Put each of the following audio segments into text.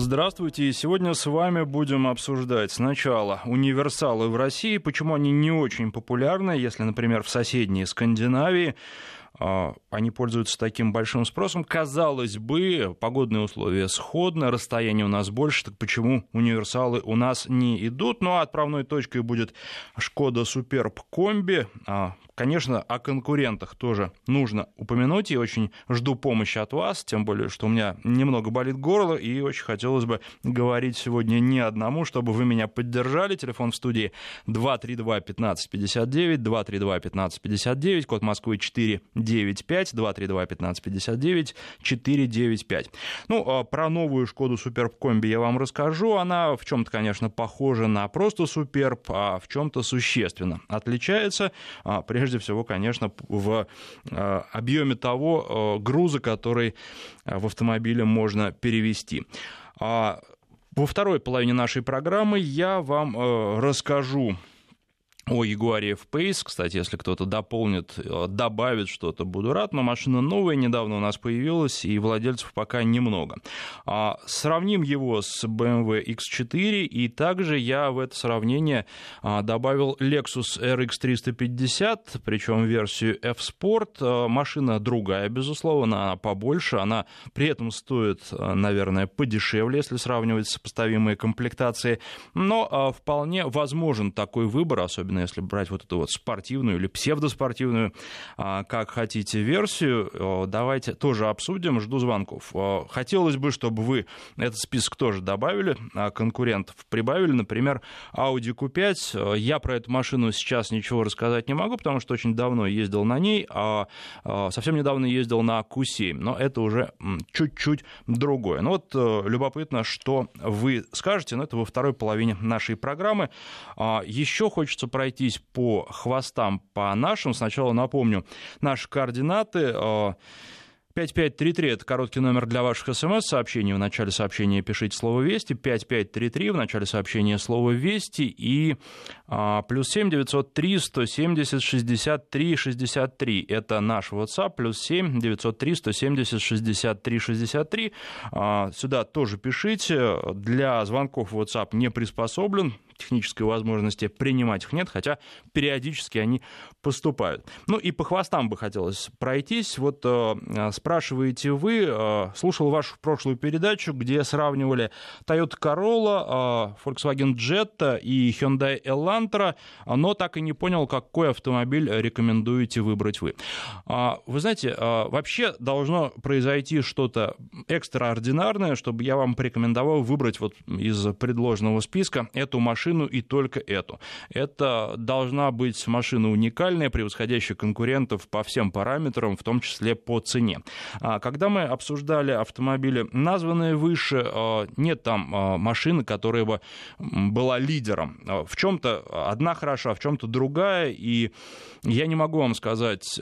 Здравствуйте. Сегодня с вами будем обсуждать сначала универсалы в России, почему они не очень популярны, если, например, в соседней Скандинавии они пользуются таким большим спросом. Казалось бы, погодные условия сходны, расстояние у нас больше, так почему универсалы у нас не идут? Ну, а отправной точкой будет Шкода Суперб Комби. А, конечно, о конкурентах тоже нужно упомянуть, и очень жду помощи от вас, тем более, что у меня немного болит горло, и очень хотелось бы говорить сегодня не одному, чтобы вы меня поддержали. Телефон в студии 232-1559, 232-1559, код Москвы 4 95 232 1559 495. Ну, а про новую Шкоду Суперб Комби я вам расскажу. Она в чем-то, конечно, похожа на просто Суперб, а в чем-то существенно отличается. А, прежде всего, конечно, в а, объеме того груза, который в автомобиле можно перевести. Во второй половине нашей программы я вам расскажу о Jaguar F-Pace. Кстати, если кто-то дополнит, э, добавит что-то, буду рад. Но машина новая, недавно у нас появилась, и владельцев пока немного. А, сравним его с BMW X4, и также я в это сравнение а, добавил Lexus RX 350, причем версию F-Sport. А, машина другая, безусловно, она побольше, она при этом стоит, наверное, подешевле, если сравнивать сопоставимые комплектации, но вполне возможен такой выбор, особенно особенно если брать вот эту вот спортивную или псевдоспортивную, а, как хотите, версию, давайте тоже обсудим, жду звонков. Хотелось бы, чтобы вы этот список тоже добавили, а конкурентов прибавили, например, Audi Q5. Я про эту машину сейчас ничего рассказать не могу, потому что очень давно ездил на ней, а совсем недавно ездил на Q7, но это уже чуть-чуть другое. Ну вот любопытно, что вы скажете, но это во второй половине нашей программы. Еще хочется пройти пройтись по хвостам по нашим. Сначала напомню наши координаты. 5533 – это короткий номер для ваших смс-сообщений. В начале сообщения пишите слово «Вести». 5533 в начале сообщения слово «Вести». И а, плюс 7 903 170 63 63. Это наш WhatsApp. Плюс 7 903 170 63 63. А, сюда тоже пишите. Для звонков WhatsApp не приспособлен технической возможности принимать их нет, хотя периодически они поступают. Ну и по хвостам бы хотелось пройтись. Вот э, спрашиваете вы, э, слушал вашу прошлую передачу, где сравнивали Toyota Corolla, э, Volkswagen Jetta и Hyundai Elantra, но так и не понял, какой автомобиль рекомендуете выбрать вы. Э, вы знаете, э, вообще должно произойти что-то экстраординарное, чтобы я вам порекомендовал выбрать вот из предложенного списка эту машину машину и только эту. Это должна быть машина уникальная, превосходящая конкурентов по всем параметрам, в том числе по цене. А когда мы обсуждали автомобили, названные выше, а, нет там а, машины, которая бы была лидером. В чем-то одна хороша, в чем-то другая, и я не могу вам сказать,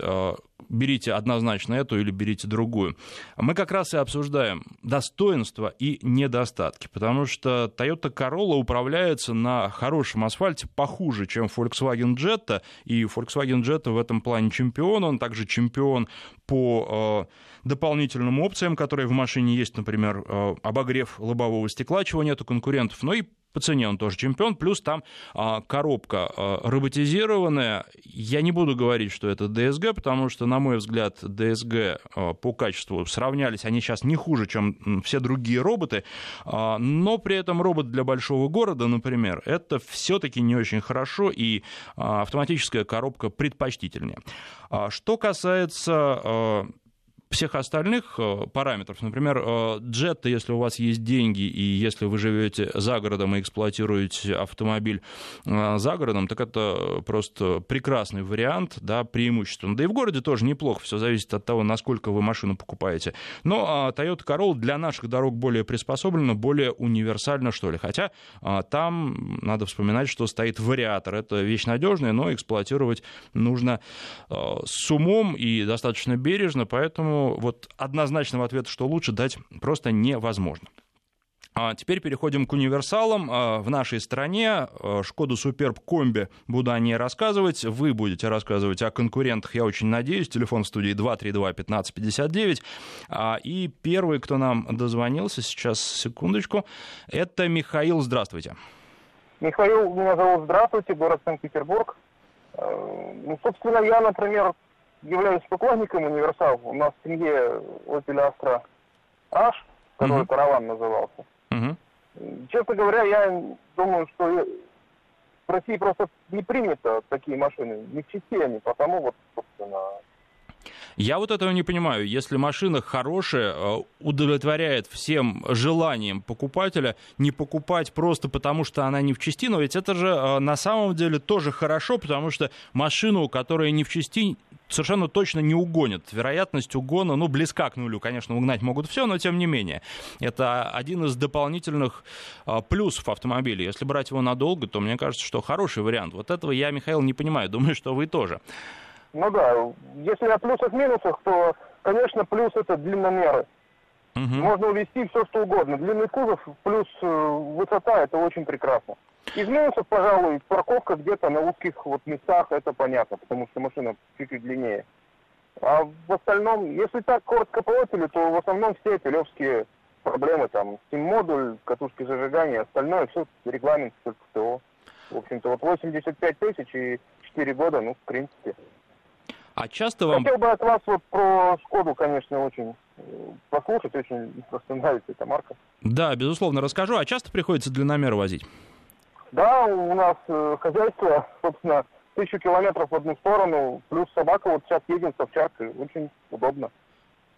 берите однозначно эту или берите другую. Мы как раз и обсуждаем достоинства и недостатки, потому что Toyota Corolla управляется на хорошем асфальте похуже, чем Volkswagen Jetta, и Volkswagen Jetta в этом плане чемпион, он также чемпион по э, дополнительным опциям, которые в машине есть, например, э, обогрев лобового стекла, чего нет у конкурентов, но и по цене он тоже чемпион, плюс там а, коробка а, роботизированная. Я не буду говорить, что это DSG, потому что, на мой взгляд, DSG а, по качеству сравнялись, они сейчас не хуже, чем все другие роботы, а, но при этом робот для большого города, например, это все-таки не очень хорошо, и а, автоматическая коробка предпочтительнее. А, что касается а, всех остальных э, параметров, например, джетта, если у вас есть деньги и если вы живете за городом и эксплуатируете автомобиль э, за городом, так это просто прекрасный вариант, да, преимущественно. Да и в городе тоже неплохо, все зависит от того, насколько вы машину покупаете. Но а, Toyota Corolla для наших дорог более приспособлена, более универсальна, что ли. Хотя а, там надо вспоминать, что стоит вариатор. Это вещь надежная, но эксплуатировать нужно э, с умом и достаточно бережно, поэтому вот однозначного ответа, что лучше, дать просто невозможно. А теперь переходим к универсалам. А, в нашей стране а, Шкоду Суперб Комби буду о ней рассказывать. Вы будете рассказывать о конкурентах, я очень надеюсь. Телефон в студии 232-1559. И первый, кто нам дозвонился, сейчас, секундочку, это Михаил. Здравствуйте. Михаил, меня зовут. Здравствуйте, город Санкт-Петербург. Ну, собственно, я, например, являюсь поклонником универсал. У нас в семье Opel Astra H, который mm-hmm. караван назывался. Угу. Честно говоря, я думаю, что в России просто не принято такие машины. Не в части они, потому вот, собственно, я вот этого не понимаю. Если машина хорошая, э, удовлетворяет всем желаниям покупателя, не покупать просто потому, что она не в части, но ведь это же э, на самом деле тоже хорошо, потому что машину, которая не в части, совершенно точно не угонят. Вероятность угона, ну, близка к нулю. Конечно, угнать могут все, но тем не менее. Это один из дополнительных э, плюсов автомобиля. Если брать его надолго, то мне кажется, что хороший вариант. Вот этого я, Михаил, не понимаю. Думаю, что вы тоже. Ну да, если о плюсах-минусах, то, конечно, плюс это длинномеры. Угу. Можно увезти все, что угодно. Длинный кузов плюс э, высота, это очень прекрасно. Из минусов, пожалуй, парковка где-то на узких вот местах, это понятно, потому что машина чуть-чуть длиннее. А в остальном, если так коротко по опелю, то в основном все пилевские проблемы, там, стим-модуль, катушки зажигания, остальное, все регламент, только ТО. В общем-то, вот 85 тысяч и 4 года, ну, в принципе. А часто вам... Хотел бы от вас вот про Шкоду, конечно, очень э, послушать, очень просто нравится эта марка. Да, безусловно, расскажу. А часто приходится длинномер возить? Да, у нас э, хозяйство, собственно, тысячу километров в одну сторону, плюс собака, вот сейчас едем с овчаркой, очень удобно.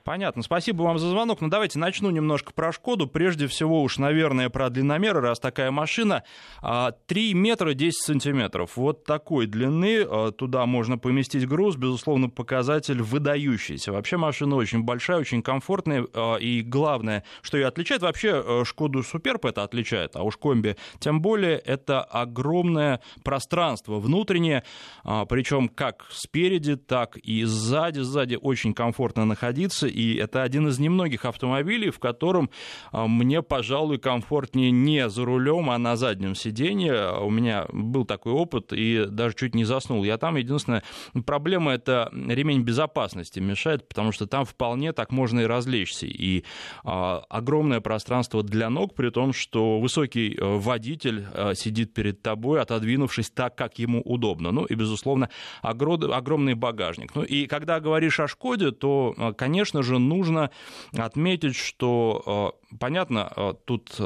Понятно. Спасибо вам за звонок. Ну, давайте начну немножко про «Шкоду». Прежде всего уж, наверное, про длинномеры, раз такая машина. 3 а, метра 10 сантиметров. Вот такой длины. А, туда можно поместить груз. Безусловно, показатель выдающийся. Вообще машина очень большая, очень комфортная. А, и главное, что ее отличает, вообще «Шкоду Суперб» это отличает, а уж «Комби» тем более, это огромное пространство внутреннее. Причем как спереди, так и сзади. Сзади очень комфортно находиться и это один из немногих автомобилей, в котором а, мне, пожалуй, комфортнее не за рулем, а на заднем сиденье. У меня был такой опыт, и даже чуть не заснул. Я там, единственная проблема — это ремень безопасности мешает, потому что там вполне так можно и развлечься. И а, огромное пространство для ног, при том, что высокий э, водитель а, сидит перед тобой, отодвинувшись так, как ему удобно. Ну и, безусловно, огромный багажник. Ну и когда говоришь о «Шкоде», то, конечно же, же нужно отметить, что, э, понятно, э, тут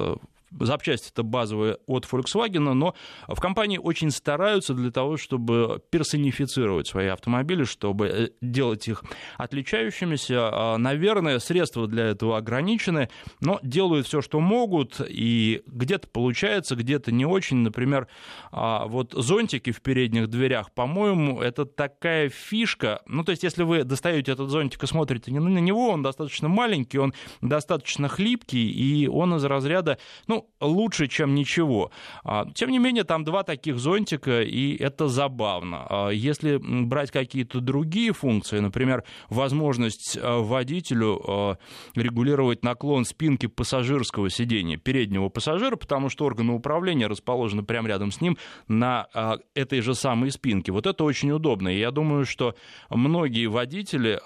запчасти это базовые от Volkswagen, но в компании очень стараются для того, чтобы персонифицировать свои автомобили, чтобы э, делать их отличающимися. А, наверное, средства для этого ограничены, но делают все, что могут, и где-то получается, где-то не очень. Например, а, вот зонтики в передних дверях, по-моему, это такая фишка. Ну, то есть, если вы достаете этот зонтик и смотрите на него, он достаточно маленький, он достаточно хлипкий, и он из разряда, ну, лучше, чем ничего. А, тем не менее, там два таких зонтика, и это забавно. А, если брать какие-то другие функции, например, возможность а, водителю регулировать наклон спинки пассажирского сидения, переднего пассажира, потому что органы управления расположены прямо рядом с ним на этой же самой спинке. Вот это очень удобно. И я думаю, что многие водители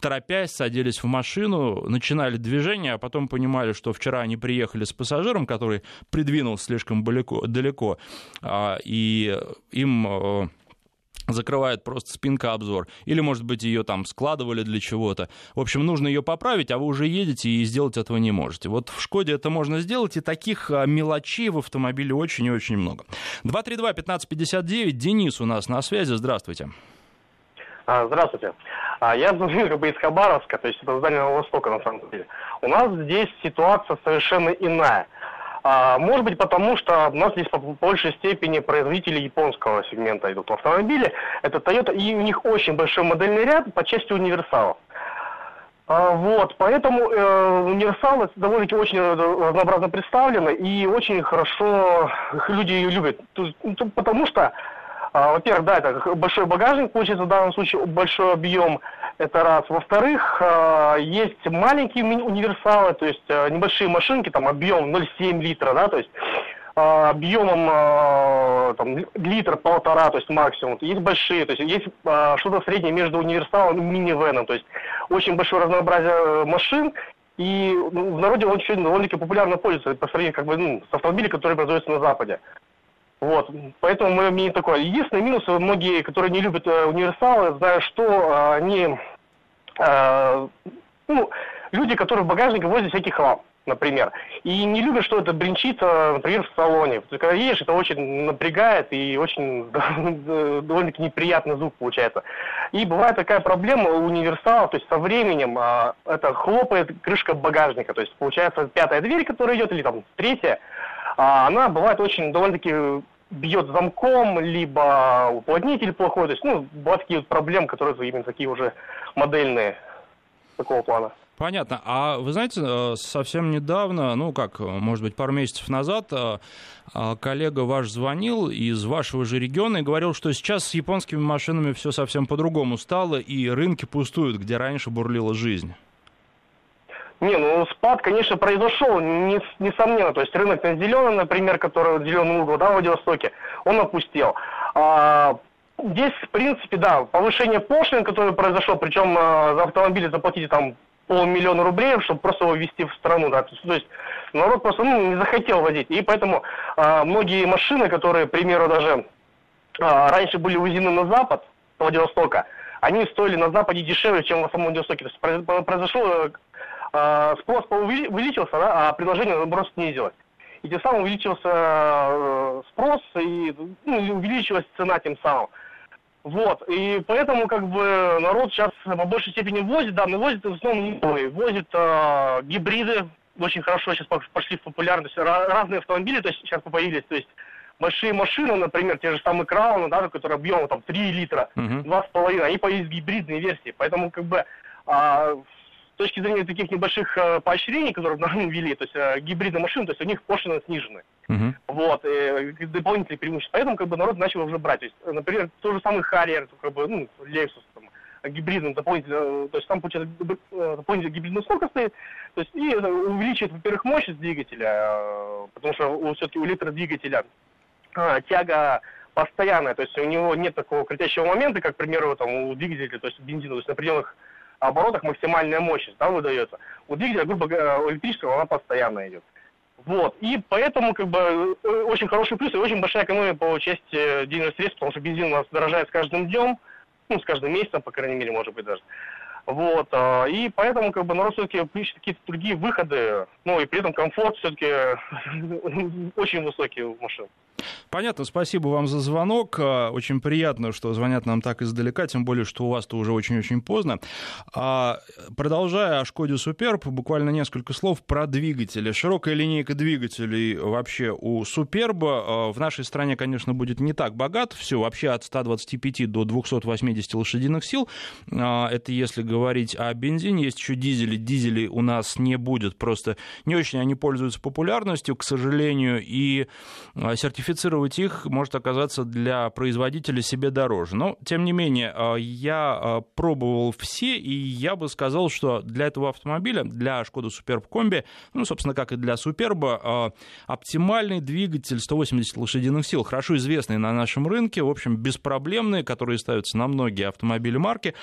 торопясь, садились в машину, начинали движение, а потом понимали, что вчера они приехали с пассажиром, который придвинулся слишком далеко, далеко и им э, закрывает просто спинка обзор. Или, может быть, ее там складывали для чего-то. В общем, нужно ее поправить, а вы уже едете и сделать этого не можете. Вот в Шкоде это можно сделать, и таких а, мелочей в автомобиле очень и очень много. 232-1559, Денис у нас на связи, здравствуйте. А, здравствуйте. А, я звоню как бы из Хабаровска, то есть это Дальнего Востока на самом деле. У нас здесь ситуация совершенно иная. А, может быть потому, что у нас здесь по большей степени производители японского сегмента идут в автомобиле. Это Toyota, и у них очень большой модельный ряд по части универсалов. А, вот, поэтому э, универсалы довольно-таки очень разнообразно представлены и очень хорошо их люди ее любят. Ну, потому что А, во-первых, да, это большой багажник, получается в данном случае большой объем, это раз. Во-вторых, а, есть маленькие универсалы, то есть а, небольшие машинки, там объем 0,7 литра, да, то есть объемом там, литр полтора, то есть максимум. Есть большие, то есть есть что-то среднее между универсалом и минивеном, то есть очень большое разнообразие э, машин, и ну, в народе он еще довольно-таки популярно пользуется по сравнению как бы, ну, с автомобилями, которые производятся на Западе. Вот, поэтому мое мнение такое. Единственный минус, многие, которые не любят э, универсалы, знают, что э, они, э, ну, люди, которые в багажнике возят всякий хлам, например, и не любят, что это бренчит, э, например, в салоне. Есть, когда едешь, это очень напрягает и очень довольно-таки неприятный звук получается. И бывает такая проблема у универсала, то есть со временем э, это хлопает крышка багажника, то есть получается пятая дверь, которая идет, или там третья, она бывает очень довольно-таки бьет замком, либо уплотнитель плохой. То есть, ну, бывают такие вот проблемы, которые именно такие уже модельные такого плана. Понятно. А вы знаете, э, совсем недавно, ну как, может быть, пару месяцев назад, э, э, коллега ваш звонил из вашего же региона и говорил, что сейчас с японскими машинами все совсем по-другому стало, и рынки пустуют, где раньше бурлила жизнь. Не, ну спад, конечно, произошел, не, несомненно. То есть рынок на зеленый, например, который зеленый угол, да, в Владивостоке, он опустел. А, здесь, в принципе, да, повышение пошлин, которое произошло, причем а, за автомобиль заплатите там полмиллиона рублей, чтобы просто его ввести в страну, да, то есть, то есть народ просто ну, не захотел водить, и поэтому а, многие машины, которые, к примеру, даже а, раньше были увезены на запад, Владивостока, они стоили на Западе дешевле, чем в самом Владивостоке. То есть произошло э, спрос увеличился, да, а предложение, наоборот, снизилось. И тем самым увеличился э, спрос и ну, увеличилась цена тем самым. Вот, и поэтому как бы народ сейчас по большей степени возит, да, но возит в основном не новые, возит э, гибриды, очень хорошо сейчас пошли в популярность, разные автомобили то есть, сейчас появились, то есть большие машины, например, те же самые Крауны, да, которые объемом там 3 литра, uh-huh. 2,5, они появились гибридные версии, поэтому как бы а, точки зрения таких небольших э, поощрений, которые нам ввели, то есть э, гибридные машины, то есть у них пошлины снижены. Uh-huh. Вот, э, дополнительные преимущества. Поэтому как бы народ начал уже брать. То есть, например, тот же самый Harrier, как бы, ну, Lexus, там, гибридным дополнительно, то есть там получается дополнительно гибридная сколько стоит, то есть и увеличивает, во-первых, мощность двигателя, потому что все-таки у литра двигателя тяга постоянная, то есть у него нет такого критящего момента, как, к примеру, там, у двигателя, то есть бензина, то есть на пределах оборотах максимальная мощность да, выдается. У двигателя, грубо говоря, у электрического она постоянно идет. Вот. И поэтому, как бы, э, очень хороший плюс и очень большая экономия по части денежных средств, потому что бензин у нас дорожает с каждым днем, ну, с каждым месяцем, по крайней мере, может быть, даже. Вот, и поэтому, как бы, народ все-таки ищет какие-то другие выходы, ну, и при этом комфорт все-таки очень высокий у машин. Понятно, спасибо вам за звонок. А, очень приятно, что звонят нам так издалека, тем более, что у вас-то уже очень-очень поздно. А, продолжая о Шкоде Суперб, буквально несколько слов про двигатели. Широкая линейка двигателей вообще у Суперба в нашей стране, конечно, будет не так богат. Все вообще от 125 до 280 лошадиных сил. Это если говорить о бензине. Есть еще дизели. Дизелей у нас не будет. Просто не очень они пользуются популярностью, к сожалению, и сертификация сертифицировать их может оказаться для производителя себе дороже. Но, тем не менее, а, я а, пробовал все, и я бы сказал, что для этого автомобиля, для Шкода Суперб Комби, ну, собственно, как и для Суперба, а, оптимальный двигатель 180 лошадиных сил, хорошо известный на нашем рынке, в общем, беспроблемный, которые ставятся на многие автомобили марки,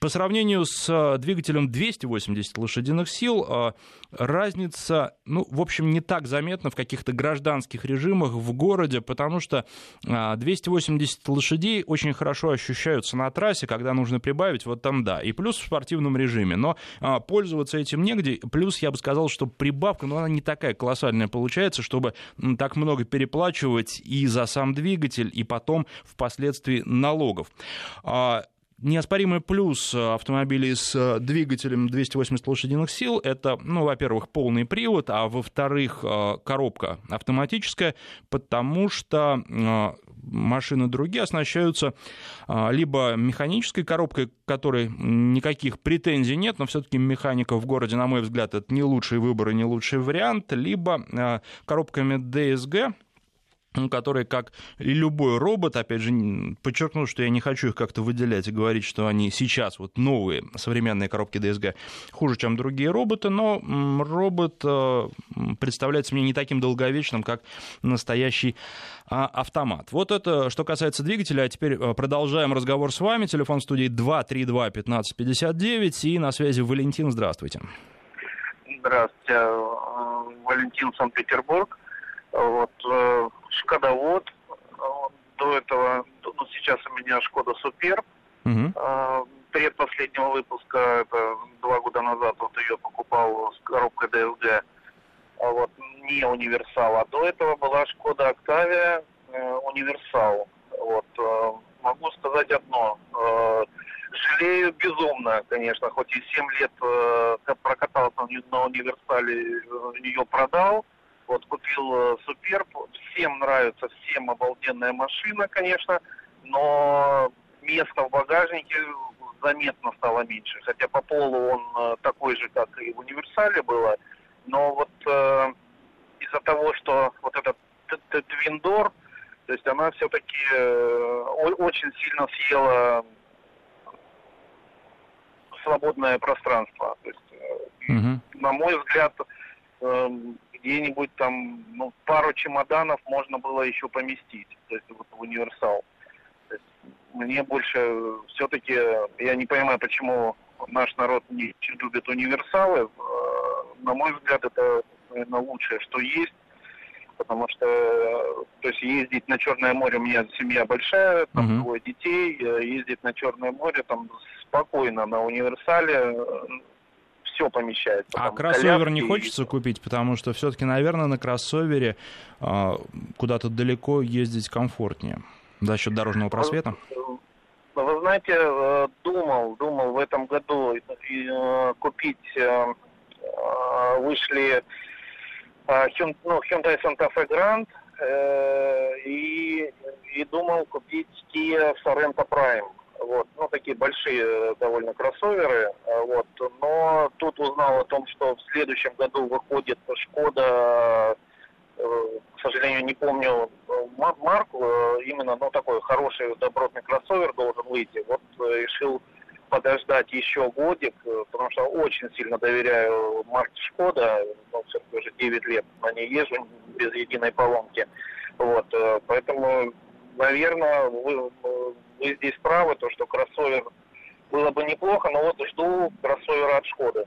по сравнению с э, двигателем 280 лошадиных сил, э, разница, ну, в общем, не так заметна в каких-то гражданских режимах в городе, потому что 280 э, лошадей очень хорошо ощущаются на трассе, когда нужно прибавить, вот там да, и плюс в спортивном режиме, но пользоваться этим негде, плюс я бы сказал, что прибавка, ну, она не такая колоссальная получается, чтобы так много переплачивать и за сам двигатель, и потом впоследствии налогов. Неоспоримый плюс автомобилей с двигателем 280 лошадиных сил – это, ну, во-первых, полный привод, а во-вторых, э, коробка автоматическая, потому что э, машины другие оснащаются э, либо механической коробкой, которой никаких претензий нет, но все-таки механика в городе, на мой взгляд, это не лучший выбор и не лучший вариант, либо коробками DSG, которые, как и любой робот, опять же, подчеркну, что я не хочу их как-то выделять и говорить, что они сейчас вот новые современные коробки DSG хуже, чем другие роботы, но робот э, представляется мне не таким долговечным, как настоящий а, автомат. Вот это что касается двигателя, а теперь э, продолжаем разговор с вами. Телефон студии 232-1559 и на связи Валентин, здравствуйте. Здравствуйте, э, Валентин, Санкт-Петербург. Вот, э, Шкодовод. До этого, ну, сейчас у меня Шкода Супер. Угу. Предпоследнего выпуска, это два года назад, вот ее покупал с коробкой DSG. Вот, не универсал. А до этого была Шкода Октавия э, универсал. Вот, э, могу сказать одно. Э, жалею безумно, конечно, хоть и 7 лет э, прокатался на универсале, ее продал вот купил э, Суперб, всем нравится, всем обалденная машина, конечно, но места в багажнике заметно стало меньше. Хотя по полу он э, такой же, как и в универсале было, но вот э, из-за того, что вот этот твиндор, то есть она все-таки э, очень сильно съела свободное пространство. То есть, угу. на мой взгляд, э, где-нибудь там ну, пару чемоданов можно было еще поместить, то есть вот в универсал. есть, мне больше все-таки, я не понимаю, почему наш народ не любит универсалы. Э, на мой взгляд, это, наверное, лучшее, что есть. Потому что, то есть ездить на Черное море, у меня семья большая, там uh-huh. двое детей, э, ездить на Черное море там спокойно на универсале, все помещается. А кроссовер не хочется и... купить, потому что все-таки, наверное, на кроссовере э, куда-то далеко ездить комфортнее за счет дорожного просвета. Вы, вы знаете, э, думал, думал в этом году э, купить, э, вышли ну, Hyundai Santa Fe Grand и, и думал купить Kia Sorento Prime вот, ну, такие большие э, довольно кроссоверы, э, вот, но тут узнал о том, что в следующем году выходит Шкода, э, к сожалению, не помню марку, именно, ну, такой хороший добротный кроссовер должен выйти, вот решил подождать еще годик, потому что очень сильно доверяю марке Шкода, ну, все-таки уже 9 лет на ней езжу без единой поломки, вот, поэтому, наверное, вы, здесь правы, то, что кроссовер было бы неплохо, но вот жду кроссовера от Шкоды.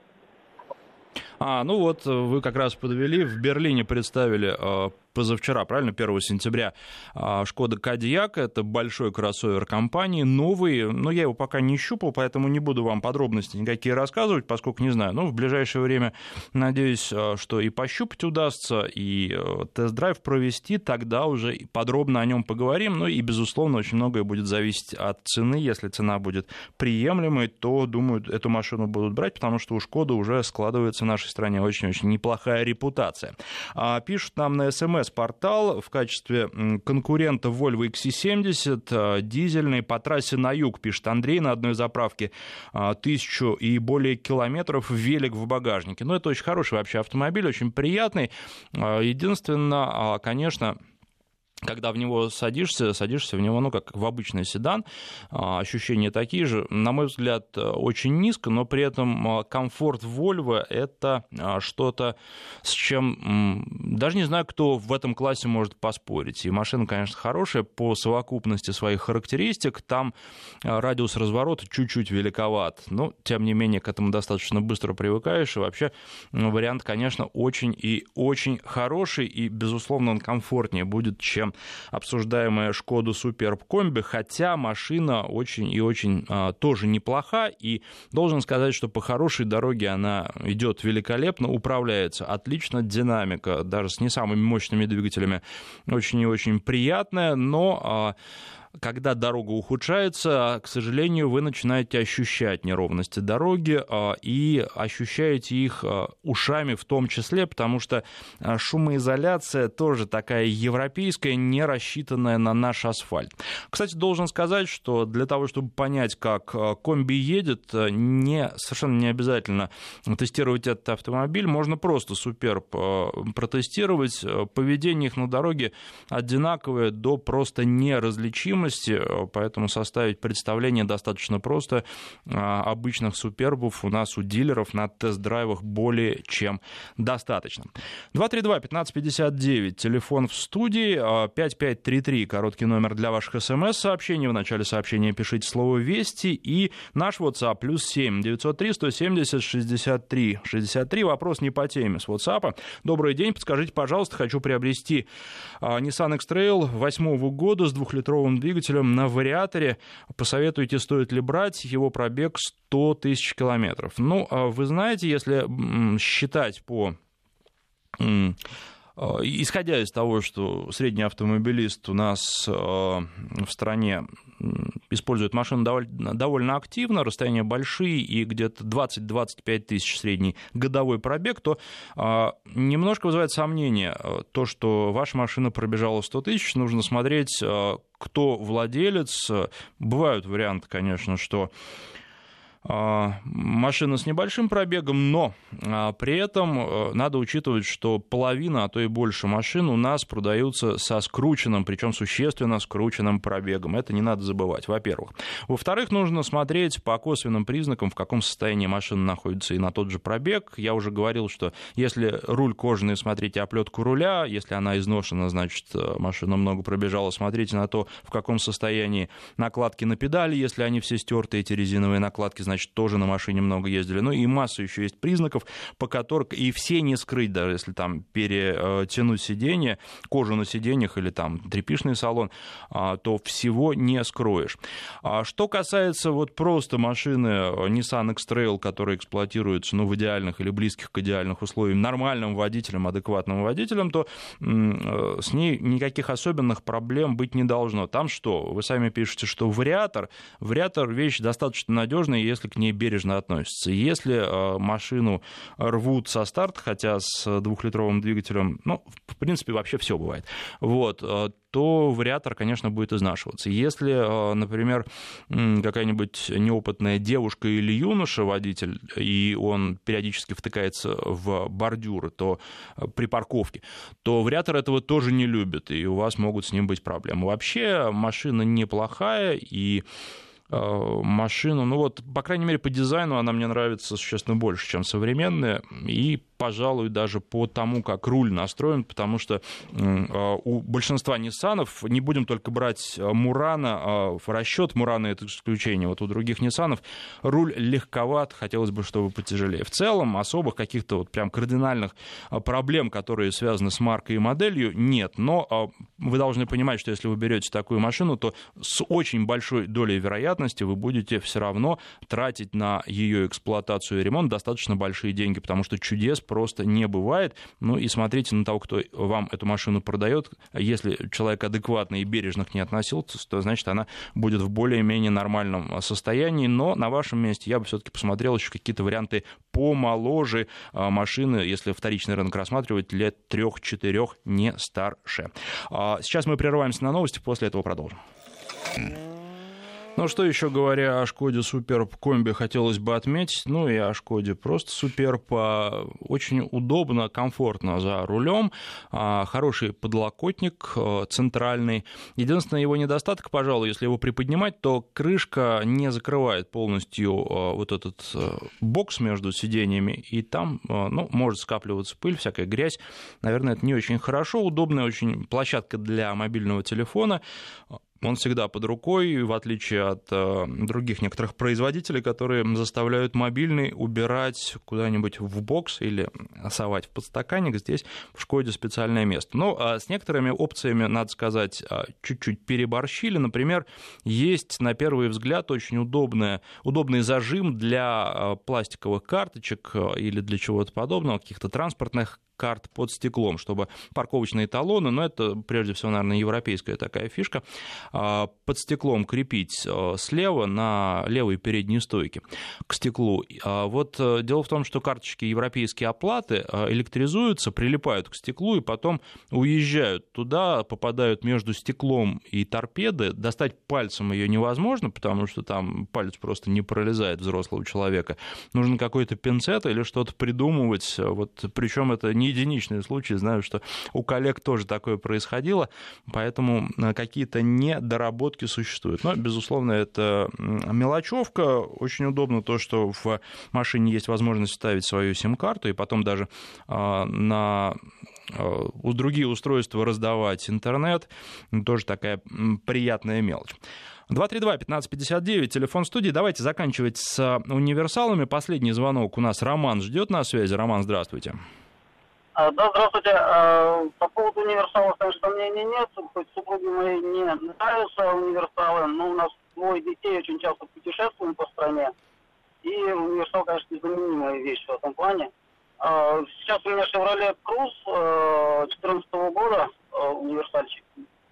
А, ну вот вы как раз подвели, в Берлине представили э, позавчера, правильно, 1 сентября, а, Шкода Кадиак, это большой кроссовер компании, новый, но я его пока не щупал, поэтому не буду вам подробности никакие рассказывать, поскольку не знаю, но в ближайшее время надеюсь, а, что и пощупать удастся, и э, тест-драйв провести, тогда уже подробно о нем поговорим, ну и, безусловно, очень многое будет зависеть от цены, если цена будет приемлемой, то, думаю, эту машину будут брать, потому что у Шкоды уже складывается в нашей стране очень-очень неплохая репутация. А, пишут нам на СМС, МС-портал в качестве конкурента Volvo XC70, а, дизельный по трассе на юг, пишет Андрей на одной заправке, а, тысячу и более километров, велик в багажнике. Ну, это очень хороший вообще автомобиль, очень приятный. А, единственное, конечно, когда в него садишься, садишься в него, ну, как в обычный седан, а, ощущения такие же, на мой взгляд, очень низко, но при этом а, комфорт Volvo — это а, что-то, с чем даже не знаю, кто в этом классе может поспорить. И машина, конечно, хорошая по совокупности своих характеристик, там радиус разворота чуть-чуть великоват, но, тем не менее, к этому достаточно быстро привыкаешь, и вообще вариант, конечно, очень и очень хороший, и, безусловно, он комфортнее будет, чем обсуждаемая Шкода Суперб Комби, хотя машина очень и очень а, тоже неплоха, и должен сказать, что по хорошей дороге она идет великолепно, управляется отлично, динамика даже с не самыми мощными двигателями очень и очень приятная, но а, когда дорога ухудшается, к сожалению, вы начинаете ощущать неровности дороги а, и ощущаете их а, ушами в том числе, потому что а, шумоизоляция тоже такая европейская, не рассчитанная на наш асфальт. Кстати, должен сказать, что для того, чтобы понять, как комби едет, не, совершенно не обязательно тестировать этот автомобиль, можно просто суперб протестировать. Поведение их на дороге одинаковое до просто неразличимости стоимости, э, поэтому составить представление достаточно просто. А, обычных супербов у нас у дилеров на тест-драйвах более чем достаточно. 232-1559, телефон в студии, 5533, а, короткий номер для ваших смс-сообщений. В начале сообщения пишите слово «Вести» и наш WhatsApp плюс 7 903 170 63 63. Вопрос не по теме с WhatsApp. Добрый день, подскажите, пожалуйста, хочу приобрести а, Nissan X-Trail 8 года с двухлитровым двигателем на вариаторе. Посоветуйте, стоит ли брать его пробег 100 тысяч километров. Ну, а вы знаете, если считать по исходя из того, что средний автомобилист у нас в стране использует машину довольно, довольно активно, расстояния большие и где-то 20-25 тысяч средний годовой пробег, то а, немножко вызывает сомнение то, что ваша машина пробежала 100 тысяч, нужно смотреть, кто владелец. Бывают варианты, конечно, что машина с небольшим пробегом, но а, при этом э, надо учитывать, что половина, а то и больше машин у нас продаются со скрученным, причем существенно скрученным пробегом. Это не надо забывать, во-первых. Во-вторых, нужно смотреть по косвенным признакам, в каком состоянии машина находится и на тот же пробег. Я уже говорил, что если руль кожаный, смотрите оплетку руля, если она изношена, значит, э, машина много пробежала, смотрите на то, в каком состоянии накладки на педали, если они все стерты, эти резиновые накладки, значит, тоже на машине много ездили. Ну и масса еще есть признаков, по которым и все не скрыть, даже если там перетянуть сиденье, кожу на сиденьях или там трепишный салон, а, то всего не скроешь. А что касается вот просто машины Nissan X-Trail, которая эксплуатируется ну, в идеальных или близких к идеальных условиям нормальным водителем, адекватным водителем, то э, с ней никаких особенных проблем быть не должно. Там что? Вы сами пишете, что вариатор. Вариатор вещь достаточно надежная, если к ней бережно относятся. Если э, машину рвут со старта, хотя с двухлитровым двигателем, ну, в принципе, вообще все бывает, вот, э, то вариатор, конечно, будет изнашиваться. Если, э, например, какая-нибудь неопытная девушка или юноша, водитель, и он периодически втыкается в бордюры, то при парковке, то вариатор этого тоже не любит, и у вас могут с ним быть проблемы. Вообще машина неплохая, и машину. Ну вот, по крайней мере, по дизайну она мне нравится существенно больше, чем современная. И пожалуй, даже по тому, как руль настроен, потому что а, у большинства Ниссанов, не будем только брать а, Мурана, а, в расчет Мурана это исключение, вот у других Ниссанов руль легковат, хотелось бы, чтобы потяжелее. В целом особых каких-то вот прям кардинальных проблем, которые связаны с маркой и моделью, нет, но вы должны понимать, что если вы берете такую машину, то с очень большой долей вероятности вы будете все равно тратить на ее эксплуатацию и ремонт достаточно большие деньги, потому что чудес просто не бывает. Ну и смотрите на того, кто вам эту машину продает. Если человек адекватно и бережно к ней относился, то значит она будет в более-менее нормальном состоянии. Но на вашем месте я бы все-таки посмотрел еще какие-то варианты помоложе а, машины, если вторичный рынок рассматривать, лет трех-четырех, не старше. А, сейчас мы прерываемся на новости, после этого продолжим. Ну, что еще говоря о Шкоде Суперб Комби, хотелось бы отметить, ну и о Шкоде просто Суперб, очень удобно, комфортно за рулем, а, хороший подлокотник а, центральный. Единственный его недостаток, пожалуй, если его приподнимать, то крышка не закрывает полностью а, вот этот бокс между сиденьями, и там, ну, может скапливаться пыль, всякая грязь. Наверное, это не очень хорошо, удобная очень площадка для мобильного телефона он всегда под рукой, в отличие от э, других некоторых производителей, которые заставляют мобильный убирать куда-нибудь в бокс или совать в подстаканник. Здесь в Шкоде специальное место. Но а с некоторыми опциями, надо сказать, а, чуть-чуть переборщили. Например, есть на первый взгляд очень удобная, удобный зажим для а, пластиковых карточек или для чего-то подобного, каких-то транспортных карт под стеклом, чтобы парковочные талоны, но это прежде всего, наверное, европейская такая фишка, а, под стеклом крепить а, слева на левой передней стойке к стеклу. А вот э, дело в том, что карточки европейские оплаты электризуются, прилипают к стеклу и потом уезжают туда, попадают между стеклом и торпеды. Достать пальцем ее невозможно, потому что там палец просто не пролезает взрослого человека. Нужно какой-то пинцет или что-то придумывать. Вот, причем это не единичные случаи. Знаю, что у коллег тоже такое происходило, поэтому э, какие-то недоработки существуют. Но, безусловно, это мелочевка. Очень удобно то, что в машине есть возможность вставить свою сим-карту и потом даже а, на а, другие устройства раздавать интернет. Тоже такая приятная мелочь. 232-1559, телефон студии. Давайте заканчивать с универсалами. Последний звонок у нас Роман ждет на связи. Роман, здравствуйте. А, да, здравствуйте. А, по поводу универсалов, конечно, мнений нет. Хоть супруге моей не нравятся универсалы, но у нас двое детей очень часто путешествуем по стране. И универсал, конечно, незаменимая вещь в этом плане. А, сейчас у меня Chevrolet Cruze 2014 года, универсальчик.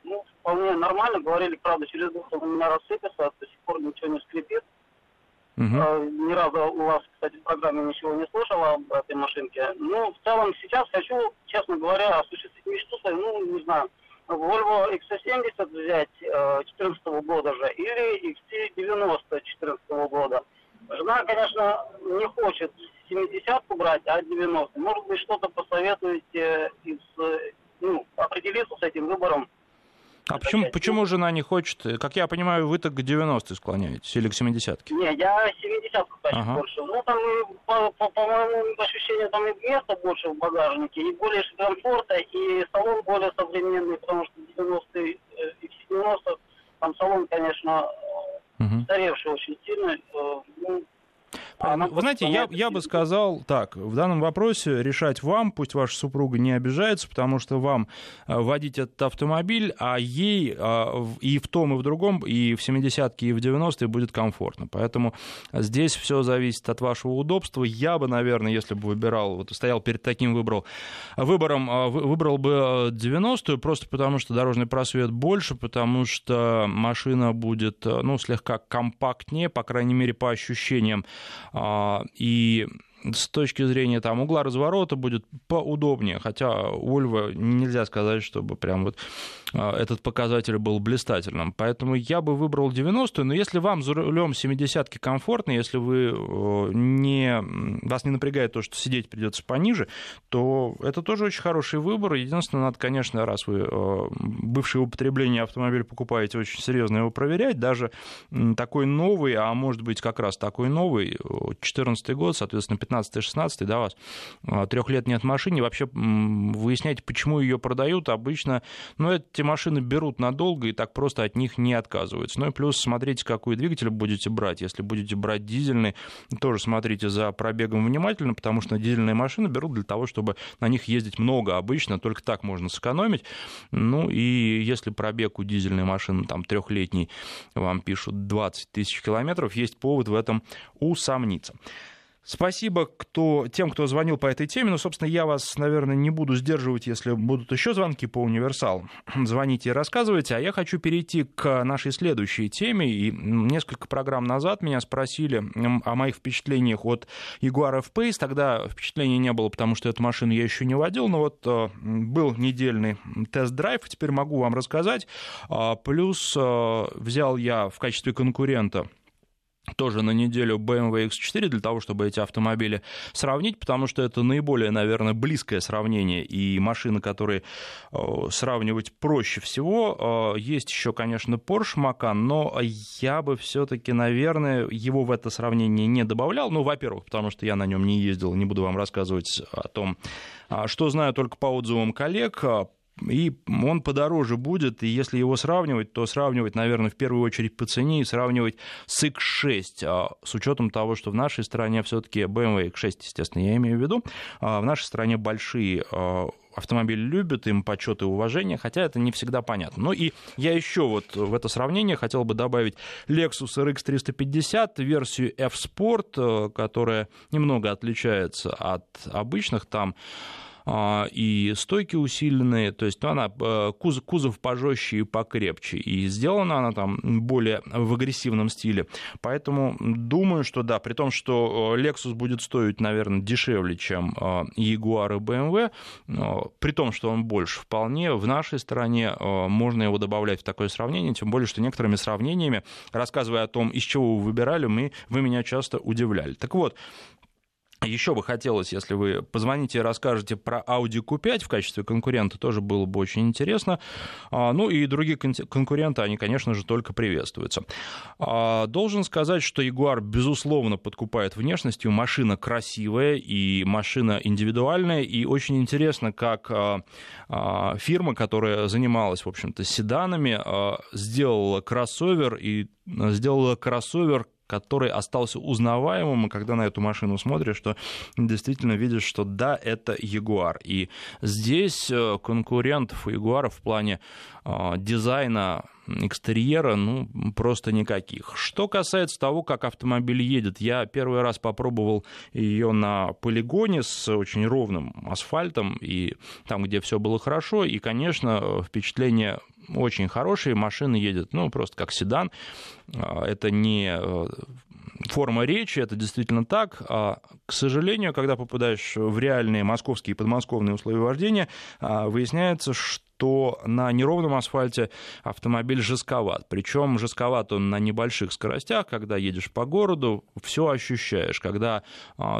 Ну, вполне нормально. Говорили, правда, через год он у меня рассыпется, до сих пор ничего не скрипит. Угу. Ни разу у вас, кстати, в программе ничего не слышала об этой машинке. Ну, в целом, сейчас хочу, честно говоря, осуществить мечту свою, ну, не знаю, Volvo XC70 взять 2014 э, года же или XC90 2014 года. Жена, конечно, не хочет 70-ку брать, а 90. Может быть, что-то посоветуете из, ну, определиться с этим выбором а почему, почему жена не хочет? Как я понимаю, вы так к 90 склоняетесь или к 70-ке? Не, я 70-ку хочу ага. больше. Ну, там, по, по, по моему ощущению, там и места больше в багажнике, и более комфорта, и салон более современный, потому что 90-е э, и 90 там салон, конечно, угу. устаревший очень сильно. Э, ну, а, вы знаете, я, я бы сказал так, в данном вопросе решать вам, пусть ваша супруга не обижается, потому что вам э, водить этот автомобиль, а ей э, и в том, и в другом, и в 70-ке, и в 90-е будет комфортно. Поэтому здесь все зависит от вашего удобства. Я бы, наверное, если бы выбирал, вот стоял перед таким выбором, э, выбрал бы 90-ю, просто потому что дорожный просвет больше, потому что машина будет, ну, слегка компактнее, по крайней мере, по ощущениям и с точки зрения там угла разворота будет поудобнее, хотя у Ольва нельзя сказать, чтобы прям вот а, этот показатель был блистательным. Поэтому я бы выбрал 90-ю, но если вам за рулем 70-ки комфортно, если вы не, вас не напрягает то, что сидеть придется пониже, то это тоже очень хороший выбор. Единственное, надо, конечно, раз вы бывшее употребление автомобиля покупаете, очень серьезно его проверять. Даже такой новый, а может быть как раз такой новый, 14 год, соответственно, 15-16, да, вас а, трех лет нет машины, вообще выясняйте, почему ее продают. Обычно, ну, эти машины берут надолго и так просто от них не отказываются. Ну и плюс смотрите, какой двигатель будете брать. Если будете брать дизельный, тоже смотрите за пробегом внимательно, потому что дизельные машины берут для того, чтобы на них ездить много обычно, только так можно сэкономить. Ну и если пробег у дизельной машины там трехлетний, вам пишут 20 тысяч километров, есть повод в этом усомниться. Спасибо кто, тем, кто звонил по этой теме. Ну, собственно, я вас, наверное, не буду сдерживать, если будут еще звонки по универсал. Звоните и рассказывайте. А я хочу перейти к нашей следующей теме. И несколько программ назад меня спросили о моих впечатлениях от Jaguar F-Pace. Тогда впечатлений не было, потому что эту машину я еще не водил. Но вот э, был недельный тест-драйв, теперь могу вам рассказать. А, плюс э, взял я в качестве конкурента тоже на неделю BMW X4 для того, чтобы эти автомобили сравнить, потому что это наиболее, наверное, близкое сравнение и машины, которые э, сравнивать проще всего. Э, есть еще, конечно, Porsche Macan, но я бы все-таки, наверное, его в это сравнение не добавлял. Ну, во-первых, потому что я на нем не ездил, не буду вам рассказывать о том, а, что знаю только по отзывам коллег и он подороже будет, и если его сравнивать, то сравнивать, наверное, в первую очередь по цене и сравнивать с X6, а с учетом того, что в нашей стране все-таки BMW X6, естественно, я имею в виду, а в нашей стране большие а, автомобили любят, им почет и уважение, хотя это не всегда понятно. Ну и я еще вот в это сравнение хотел бы добавить Lexus RX 350, версию F-Sport, э, которая немного отличается от обычных там и стойки усиленные, то есть она кузов, кузов пожестче и покрепче, и сделана она там более в агрессивном стиле. Поэтому думаю, что да, при том, что Lexus будет стоить, наверное, дешевле, чем Jaguar и BMW, при том, что он больше, вполне в нашей стране можно его добавлять в такое сравнение, тем более, что некоторыми сравнениями, рассказывая о том, из чего вы выбирали, мы, вы меня часто удивляли. Так вот, еще бы хотелось, если вы позвоните и расскажете про Audi Q5 в качестве конкурента, тоже было бы очень интересно. А, ну и другие конкуренты, они, конечно же, только приветствуются. А, должен сказать, что Jaguar, безусловно, подкупает внешностью. Машина красивая и машина индивидуальная. И очень интересно, как а, фирма, которая занималась, в общем-то, седанами, сделала кроссовер и сделала кроссовер, который остался узнаваемым, и когда на эту машину смотришь, что действительно видишь, что да, это Ягуар. И здесь э, конкурентов у Ягуара в плане э, дизайна экстерьера, ну, просто никаких. Что касается того, как автомобиль едет, я первый раз попробовал ее на полигоне с очень ровным асфальтом, и там, где все было хорошо, и, конечно, впечатление очень хорошие, машины едет, ну, просто как седан. А, это не э, форма речи, это действительно так. А, к сожалению, когда попадаешь в реальные московские и подмосковные условия вождения, а, выясняется, что то на неровном асфальте автомобиль жестковат. Причем жестковат он на небольших скоростях, когда едешь по городу, все ощущаешь. Когда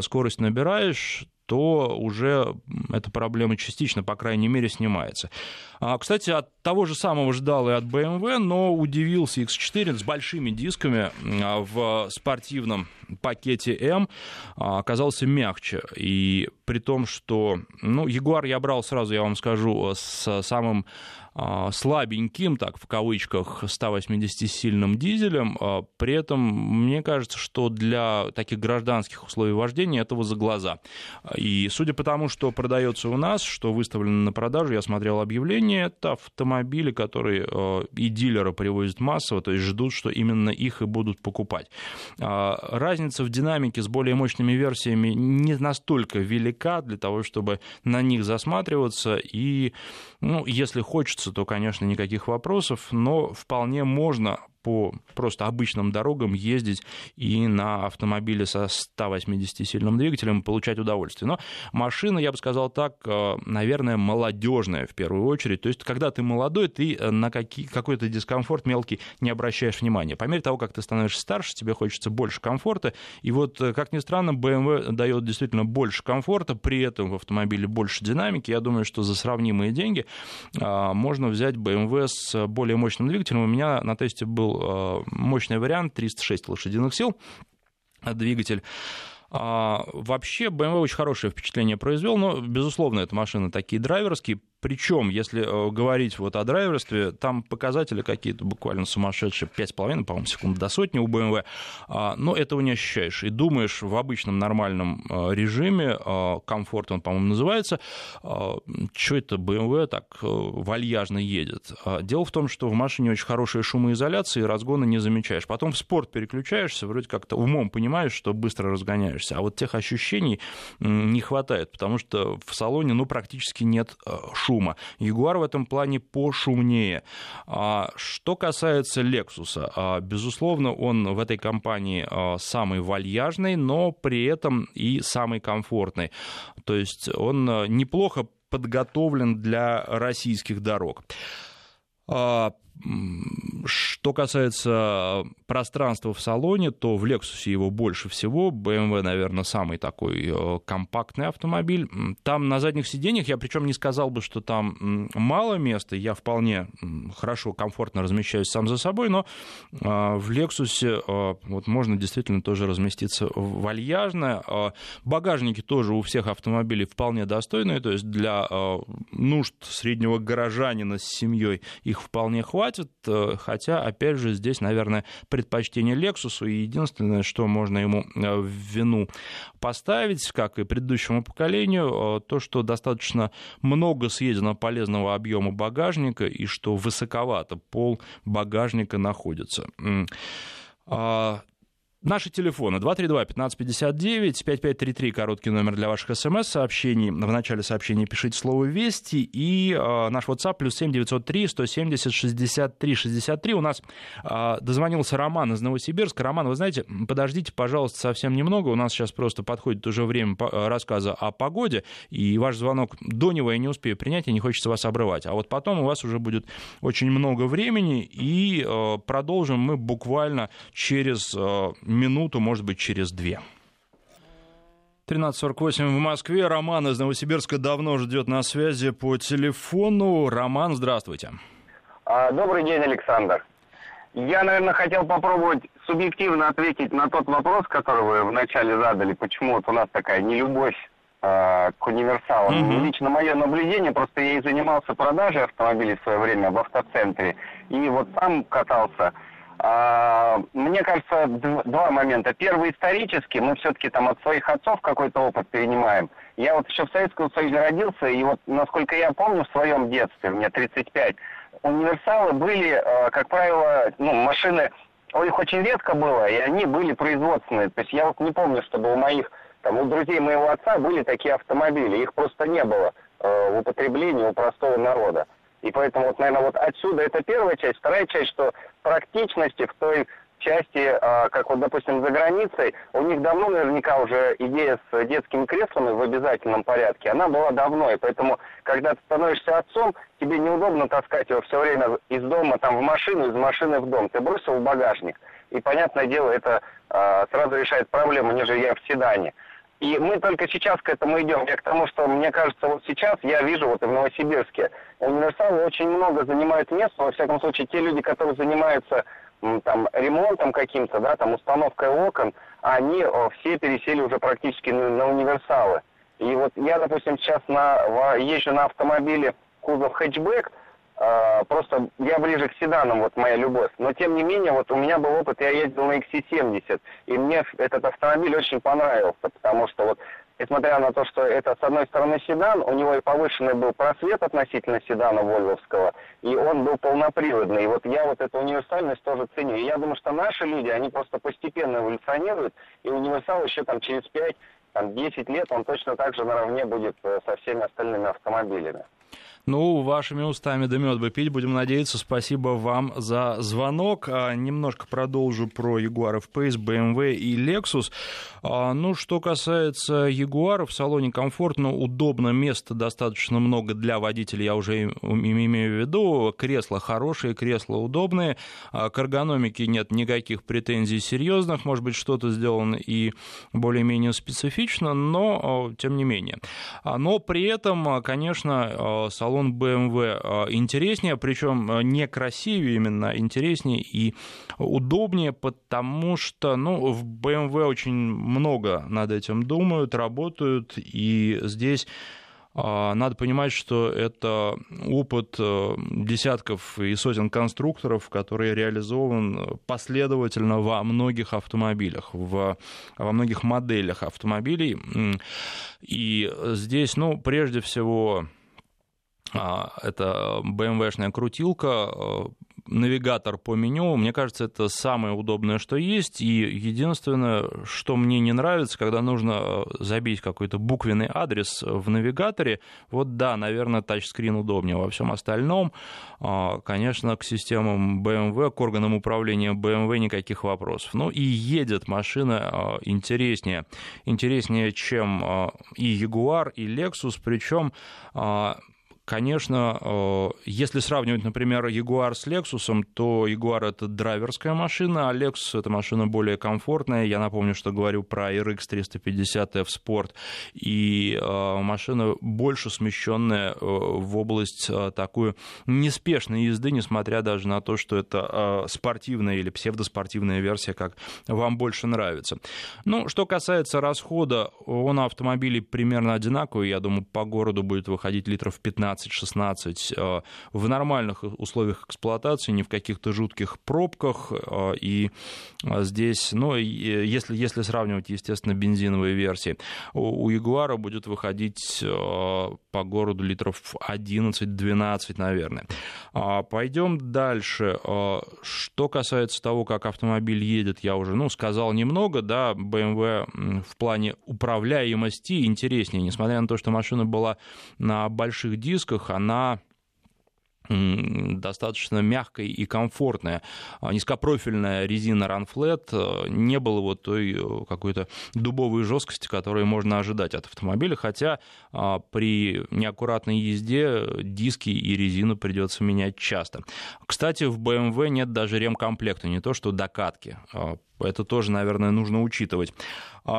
скорость набираешь, то уже эта проблема частично, по крайней мере, снимается. А, кстати, от того же самого ждал и от BMW, но удивился X4 с большими дисками а, в спортивном пакете M а, оказался мягче. И при том, что, ну, Jaguar я брал сразу, я вам скажу, с самым а, слабеньким, так в кавычках, 180-сильным дизелем. А, при этом мне кажется, что для таких гражданских условий вождения этого за глаза. И судя по тому, что продается у нас, что выставлено на продажу, я смотрел объявление, это автомобили, которые а, и дилеры привозят массово, то есть ждут, что именно их и будут покупать. Разница в динамике с более мощными версиями не настолько велика для того, чтобы на них засматриваться. И, ну, если хочется то, конечно, никаких вопросов, но вполне можно по просто обычным дорогам ездить и на автомобиле со 180-сильным двигателем получать удовольствие. Но машина, я бы сказал так, э, наверное, молодежная в первую очередь. То есть, когда ты молодой, ты э, на какой-то дискомфорт мелкий не обращаешь внимания. По мере того, как ты становишься старше, тебе хочется больше комфорта. И вот, э, как ни странно, BMW дает действительно больше комфорта, при этом в автомобиле больше динамики. Я думаю, что за сравнимые деньги можно взять BMW с более мощным двигателем. У меня на тесте был Э, мощный вариант, 306 лошадиных сил двигатель. А, вообще BMW очень хорошее впечатление произвел, но, безусловно, эта машина такие драйверские, причем, если э, говорить вот о драйверстве, там показатели какие-то буквально сумасшедшие, 5,5, по-моему, секунд до сотни у BMW, а, но этого не ощущаешь. И думаешь в обычном нормальном э, режиме, э, комфорт он, по-моему, называется, что это BMW так вальяжно едет. А, дело в том, что в машине очень хорошая шумоизоляция, и разгона не замечаешь. Потом в спорт переключаешься, вроде как-то умом понимаешь, что быстро разгоняешься, а вот тех ощущений не хватает, потому что в салоне, ну, практически нет шума. Ягуар в этом плане пошумнее. А, что касается Lexus, а, безусловно, он в этой компании а, самый вальяжный, но при этом и самый комфортный. То есть он неплохо подготовлен для российских дорог. Что касается пространства в салоне, то в Lexus его больше всего. BMW, наверное, самый такой э, компактный автомобиль. Там на задних сиденьях, я причем не сказал бы, что там мало места, я вполне хорошо, комфортно размещаюсь сам за собой, но а, в Lexus э, вот можно действительно тоже разместиться вальяжно. А, багажники тоже у всех автомобилей вполне достойные, то есть для э, нужд среднего горожанина с семьей их вполне хватит хватит, э, хотя, опять же, здесь, наверное, предпочтение Lexus, и единственное, что можно ему э, в вину поставить, как и предыдущему поколению, э, то, что достаточно много съедено полезного объема багажника, и что высоковато пол багажника находится. Наши телефоны 232-1559, 5533, короткий номер для ваших смс-сообщений. В начале сообщения пишите слово «Вести». И э, наш WhatsApp плюс 7903 170 63 63. У нас э, дозвонился Роман из Новосибирска. Роман, вы знаете, подождите, пожалуйста, совсем немного. У нас сейчас просто подходит уже время рассказа о погоде. И ваш звонок до него я не успею принять, и не хочется вас обрывать. А вот потом у вас уже будет очень много времени. И э, продолжим мы буквально через... Э, минуту, может быть, через две. 13.48 в Москве. Роман из Новосибирска давно ждет на связи по телефону. Роман, здравствуйте. А, добрый день, Александр. Я, наверное, хотел попробовать субъективно ответить на тот вопрос, который вы вначале задали, почему вот у нас такая нелюбовь э, к универсалам. Mm-hmm. Лично мое наблюдение, просто я и занимался продажей автомобилей в свое время в автоцентре, и вот там катался – мне кажется, два момента. Первый исторический, мы все-таки там от своих отцов какой-то опыт перенимаем. Я вот еще в Советском Союзе родился, и вот, насколько я помню, в своем детстве, мне 35, универсалы были, а, как правило, ну, машины, их очень редко было, и они были производственные. То есть я вот не помню, чтобы у моих, там, у друзей моего отца были такие автомобили, их просто не было э, в употреблении у простого народа. И поэтому, вот, наверное, вот отсюда это первая часть. Вторая часть, что практичности в той части, а, как вот, допустим, за границей, у них давно наверняка уже идея с детскими креслами в обязательном порядке, она была давно, и поэтому, когда ты становишься отцом, тебе неудобно таскать его все время из дома там в машину, из машины в дом. Ты бросил в багажник. И, понятное дело, это а, сразу решает проблему, нежели я в седане. И мы только сейчас к этому идем. Я к тому, что мне кажется, вот сейчас я вижу вот и в Новосибирске, универсалы очень много занимают места, во всяком случае, те люди, которые занимаются там ремонтом каким-то, да, там установкой окон, они о, все пересели уже практически на, на универсалы. И вот я, допустим, сейчас на, езжу на автомобиле кузов хэтчбэк, э, просто я ближе к седанам, вот моя любовь. Но тем не менее, вот у меня был опыт, я ездил на XC70, и мне этот автомобиль очень понравился, потому что вот несмотря на то, что это, с одной стороны, седан, у него и повышенный был просвет относительно седана Вольвовского, и он был полноприводный. И вот я вот эту универсальность тоже ценю. И я думаю, что наши люди, они просто постепенно эволюционируют, и универсал еще там через 5 там, 10 лет он точно так же наравне будет э, со всеми остальными автомобилями. Ну, вашими устами да мед бы пить, будем надеяться. Спасибо вам за звонок. А, немножко продолжу про Jaguar F-Pace, BMW и Lexus. А, ну, что касается Jaguar, в салоне комфортно, удобно, места достаточно много для водителя, я уже имею в виду. Кресла хорошие, кресла удобные. А, к эргономике нет никаких претензий серьезных. Может быть, что-то сделано и более-менее специфично, но тем не менее. Но при этом, конечно, салон салон BMW а, интереснее, причем а, не красивее именно, а интереснее и удобнее, потому что ну, в BMW очень много над этим думают, работают, и здесь надо понимать, что это опыт десятков и сотен конструкторов, который реализован последовательно во многих автомобилях, в, во многих моделях автомобилей. И здесь, ну, прежде всего, а, это BMW-шная крутилка, э, навигатор по меню. Мне кажется, это самое удобное, что есть. И единственное, что мне не нравится, когда нужно э, забить какой-то буквенный адрес в навигаторе, вот да, наверное, тачскрин удобнее. Во всем остальном, а, конечно, к системам BMW, к органам управления BMW никаких вопросов. Ну и едет машина э, интереснее. Интереснее, чем и Jaguar, и Lexus. Причем Конечно, э, если сравнивать, например, Jaguar с Lexus, то Jaguar — это драйверская машина, а Lexus — это машина более комфортная. Я напомню, что говорю про RX 350 F Sport. И э, машина больше смещенная э, в область такую неспешной езды, несмотря даже на то, что это спортивная или псевдоспортивная версия, как вам больше нравится. Ну, что касается расхода, он на автомобиле примерно одинаковый. Я думаю, по городу будет выходить литров 15 15-16 в нормальных условиях эксплуатации, не в каких-то жутких пробках. И здесь, ну, если, если сравнивать, естественно, бензиновые версии, у Ягуара будет выходить по городу литров 11-12, наверное. Пойдем дальше. Что касается того, как автомобиль едет, я уже ну, сказал немного. Да, BMW в плане управляемости интереснее. Несмотря на то, что машина была на больших дисках, она достаточно мягкая и комфортная. А, низкопрофильная резина Runflat э, не было вот той э, какой-то дубовой жесткости, которую можно ожидать от автомобиля, хотя а, при неаккуратной езде диски и резину придется менять часто. Кстати, в BMW нет даже ремкомплекта, не то что докатки. А, это тоже, наверное, нужно учитывать.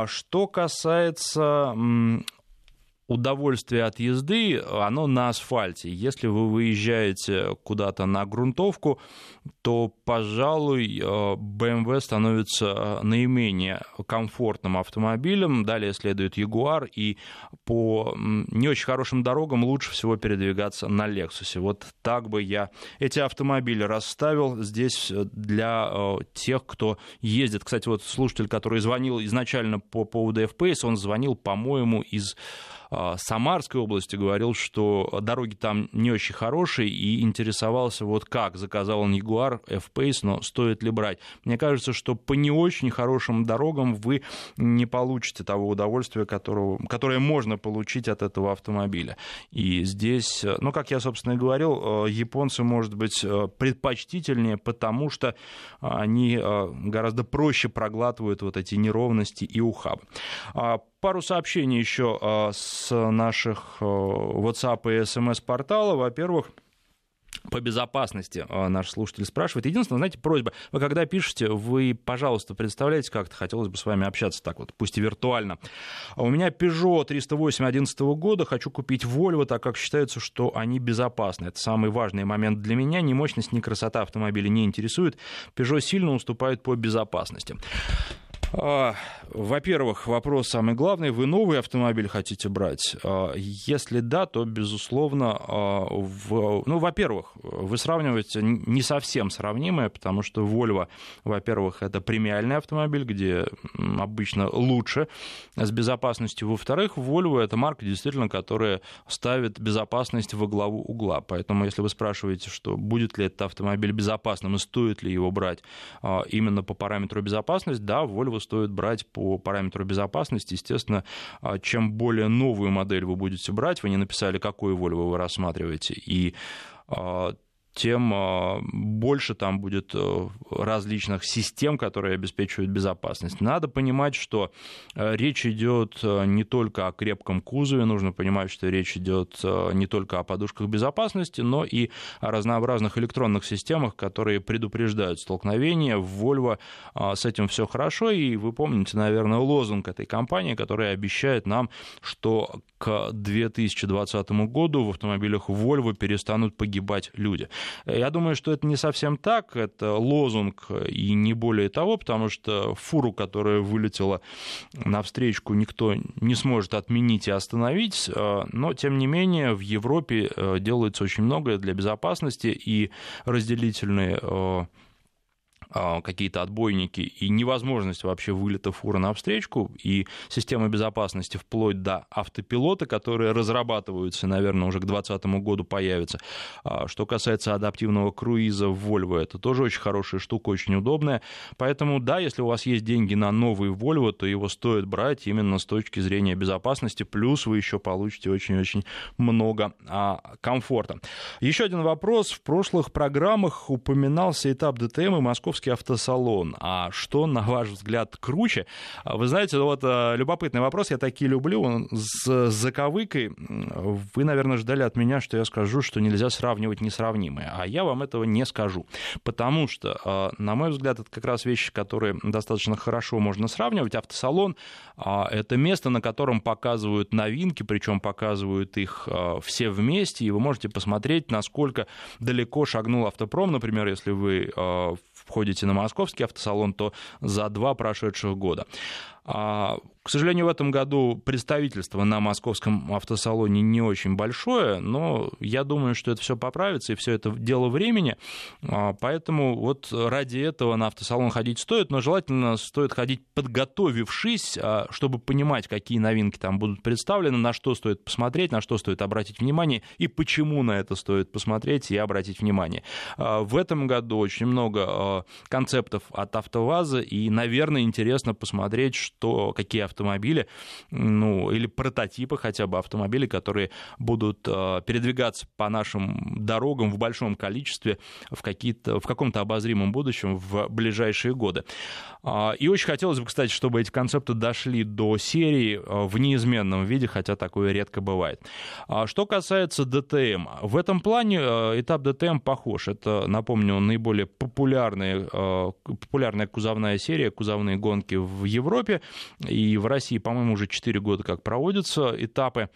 Что касается удовольствие от езды, оно на асфальте. Если вы выезжаете куда-то на грунтовку, то, пожалуй, BMW э, становится э, наименее комфортным автомобилем. Далее следует Jaguar, и по не очень хорошим дорогам лучше всего передвигаться на Lexus. Вот так бы я эти автомобили расставил здесь для э, тех, кто ездит. Кстати, вот слушатель, который звонил изначально по поводу F-Pace, он звонил, по-моему, из Самарской области говорил, что дороги там не очень хорошие, и интересовался, вот как заказал он Ягуар F-Pace, но стоит ли брать. Мне кажется, что по не очень хорошим дорогам вы не получите того удовольствия, которого, которое можно получить от этого автомобиля. И здесь, ну, как я, собственно, и говорил, э, японцы, может быть, э, предпочтительнее, потому что они гораздо проще проглатывают вот эти неровности и ухабы. А Пару сообщений еще а, с наших а, WhatsApp и SMS-портала. Во-первых, по безопасности а, наш слушатель спрашивает. Единственное, знаете, просьба, вы когда пишете, вы, пожалуйста, представляете как-то, хотелось бы с вами общаться так вот, пусть и виртуально. У меня Peugeot 308 11 года, хочу купить Volvo, так как считается, что они безопасны. Это самый важный момент для меня. Ни мощность, ни красота автомобиля не интересует. Peugeot сильно уступает по безопасности. А, во-первых, вопрос самый главный. Вы новый автомобиль хотите брать? А, если да, то, безусловно, а, в... ну, во-первых, вы сравниваете не совсем сравнимое, потому что Volvo, во-первых, это премиальный автомобиль, где обычно лучше с безопасностью. Во-вторых, Volvo это марка, действительно, которая ставит безопасность во главу угла. Поэтому, если вы спрашиваете, что будет ли этот автомобиль безопасным и стоит ли его брать именно по параметру безопасности, да, Volvo стоит брать по параметру безопасности. Естественно, а, чем более новую модель вы будете брать, вы не написали, какую Volvo вы рассматриваете, и а, тем а, больше там будет э, различных систем, которые обеспечивают безопасность. Надо понимать, что э, речь идет э, не только о крепком кузове, нужно понимать, что речь идет не только о подушках безопасности, но и о разнообразных электронных системах, которые предупреждают столкновения. В Volvo с этим все хорошо, и вы помните, наверное, лозунг этой компании, которая обещает нам, что к 2020 году в автомобилях Volvo перестанут погибать люди. Я думаю, что это не совсем так, это лозунг и не более того, потому что фуру, которая вылетела на встречку, никто не сможет отменить и остановить, но, тем не менее, в Европе э, делается очень многое для безопасности, и разделительные э, какие-то отбойники и невозможность вообще вылета фуры на встречку, и система безопасности вплоть до автопилота, которые разрабатываются, наверное, уже к 2020 году появятся. А, что касается адаптивного круиза в Volvo, это тоже очень хорошая штука, очень удобная. Поэтому, да, если у вас есть деньги на новый Volvo, то его стоит брать именно с точки зрения безопасности, плюс вы еще получите очень-очень много а, комфорта. Еще один вопрос. В прошлых программах упоминался этап ДТМ и московский московский автосалон. А что, на ваш взгляд, круче? А вы знаете, вот э, любопытный вопрос, я такие люблю. С заковыкой вы, наверное, ждали от меня, что я скажу, что нельзя сравнивать несравнимые. А я вам этого не скажу. Потому что, э, на мой взгляд, это как раз вещи, которые достаточно хорошо можно сравнивать. Автосалон а, — это место, на котором показывают новинки, причем показывают их э, все вместе, и вы можете посмотреть, насколько далеко шагнул автопром, например, если вы входите на московский автосалон, то за два прошедших года. А, к сожалению, в этом году представительство на московском автосалоне не очень большое, но я думаю, что это все поправится, и все это дело времени. А, поэтому вот ради этого на автосалон ходить стоит, но желательно стоит ходить подготовившись, а, чтобы понимать, какие новинки там будут представлены, на что стоит посмотреть, на что стоит обратить внимание и почему на это стоит посмотреть и обратить внимание. В этом году очень много концептов от АвтоВАЗа, и, наверное, интересно посмотреть, что, какие автомобили автомобили, ну, или прототипы хотя бы автомобилей, которые будут э, передвигаться по нашим дорогам в большом количестве в, какие-то, в каком-то обозримом будущем в ближайшие годы. А, и очень хотелось бы, кстати, чтобы эти концепты дошли до серии э, в неизменном виде, хотя такое редко бывает. А что касается ДТМ, в этом плане э, этап ДТМ похож. Это, напомню, наиболее популярная, популярная кузовная серия, кузовные гонки в Европе и в России, по-моему, уже 4 года как проводятся этапы.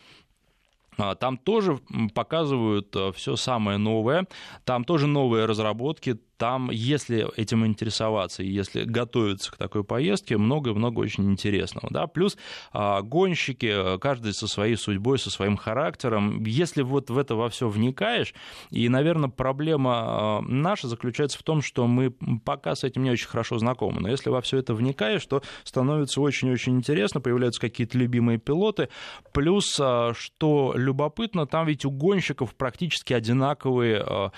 А, там тоже показывают э, все самое новое, там тоже новые разработки, там, если этим интересоваться и если готовиться к такой поездке, много-много очень интересного. Да? Плюс а, гонщики, каждый со своей судьбой, со своим характером. Если вот в это во все вникаешь, и, наверное, проблема а, наша заключается в том, что мы пока с этим не очень хорошо знакомы. Но если во все это вникаешь, то становится очень-очень интересно, появляются какие-то любимые пилоты. Плюс, а, что любопытно, там ведь у гонщиков практически одинаковые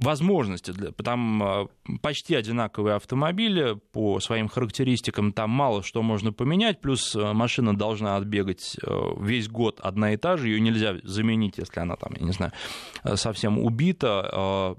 возможности. Для, там а, почти одинаковые автомобили по своим характеристикам, там мало что можно поменять, плюс а, машина должна отбегать а, весь год одна и та же, ее нельзя заменить, если она там, я не знаю, совсем убита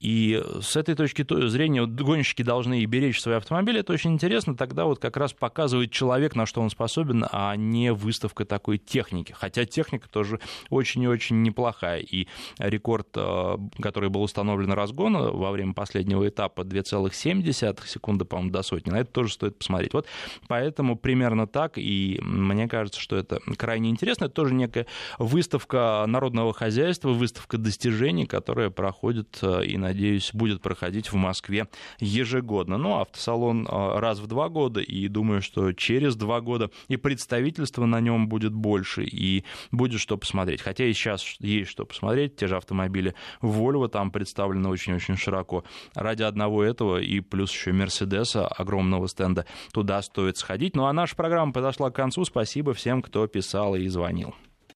и с этой точки зрения вот, гонщики должны и беречь свои автомобили. Это очень интересно. Тогда вот как раз показывает человек, на что он способен, а не выставка такой техники. Хотя техника тоже очень и очень неплохая. И рекорд, э, который был установлен разгона во время последнего этапа 2,7 секунды, по-моему, до сотни, на это тоже стоит посмотреть. Вот поэтому примерно так. И мне кажется, что это крайне интересно. Это тоже некая выставка народного хозяйства, выставка достижений, которая проходит э, и на надеюсь, будет проходить в Москве ежегодно. Ну, автосалон а, раз в два года, и думаю, что через два года и представительство на нем будет больше, и будет что посмотреть. Хотя и сейчас есть что посмотреть, те же автомобили Volvo там представлены очень-очень широко. Ради одного этого и плюс еще Мерседеса, огромного стенда, туда стоит сходить. Ну, а наша программа подошла к концу. Спасибо всем, кто писал и звонил.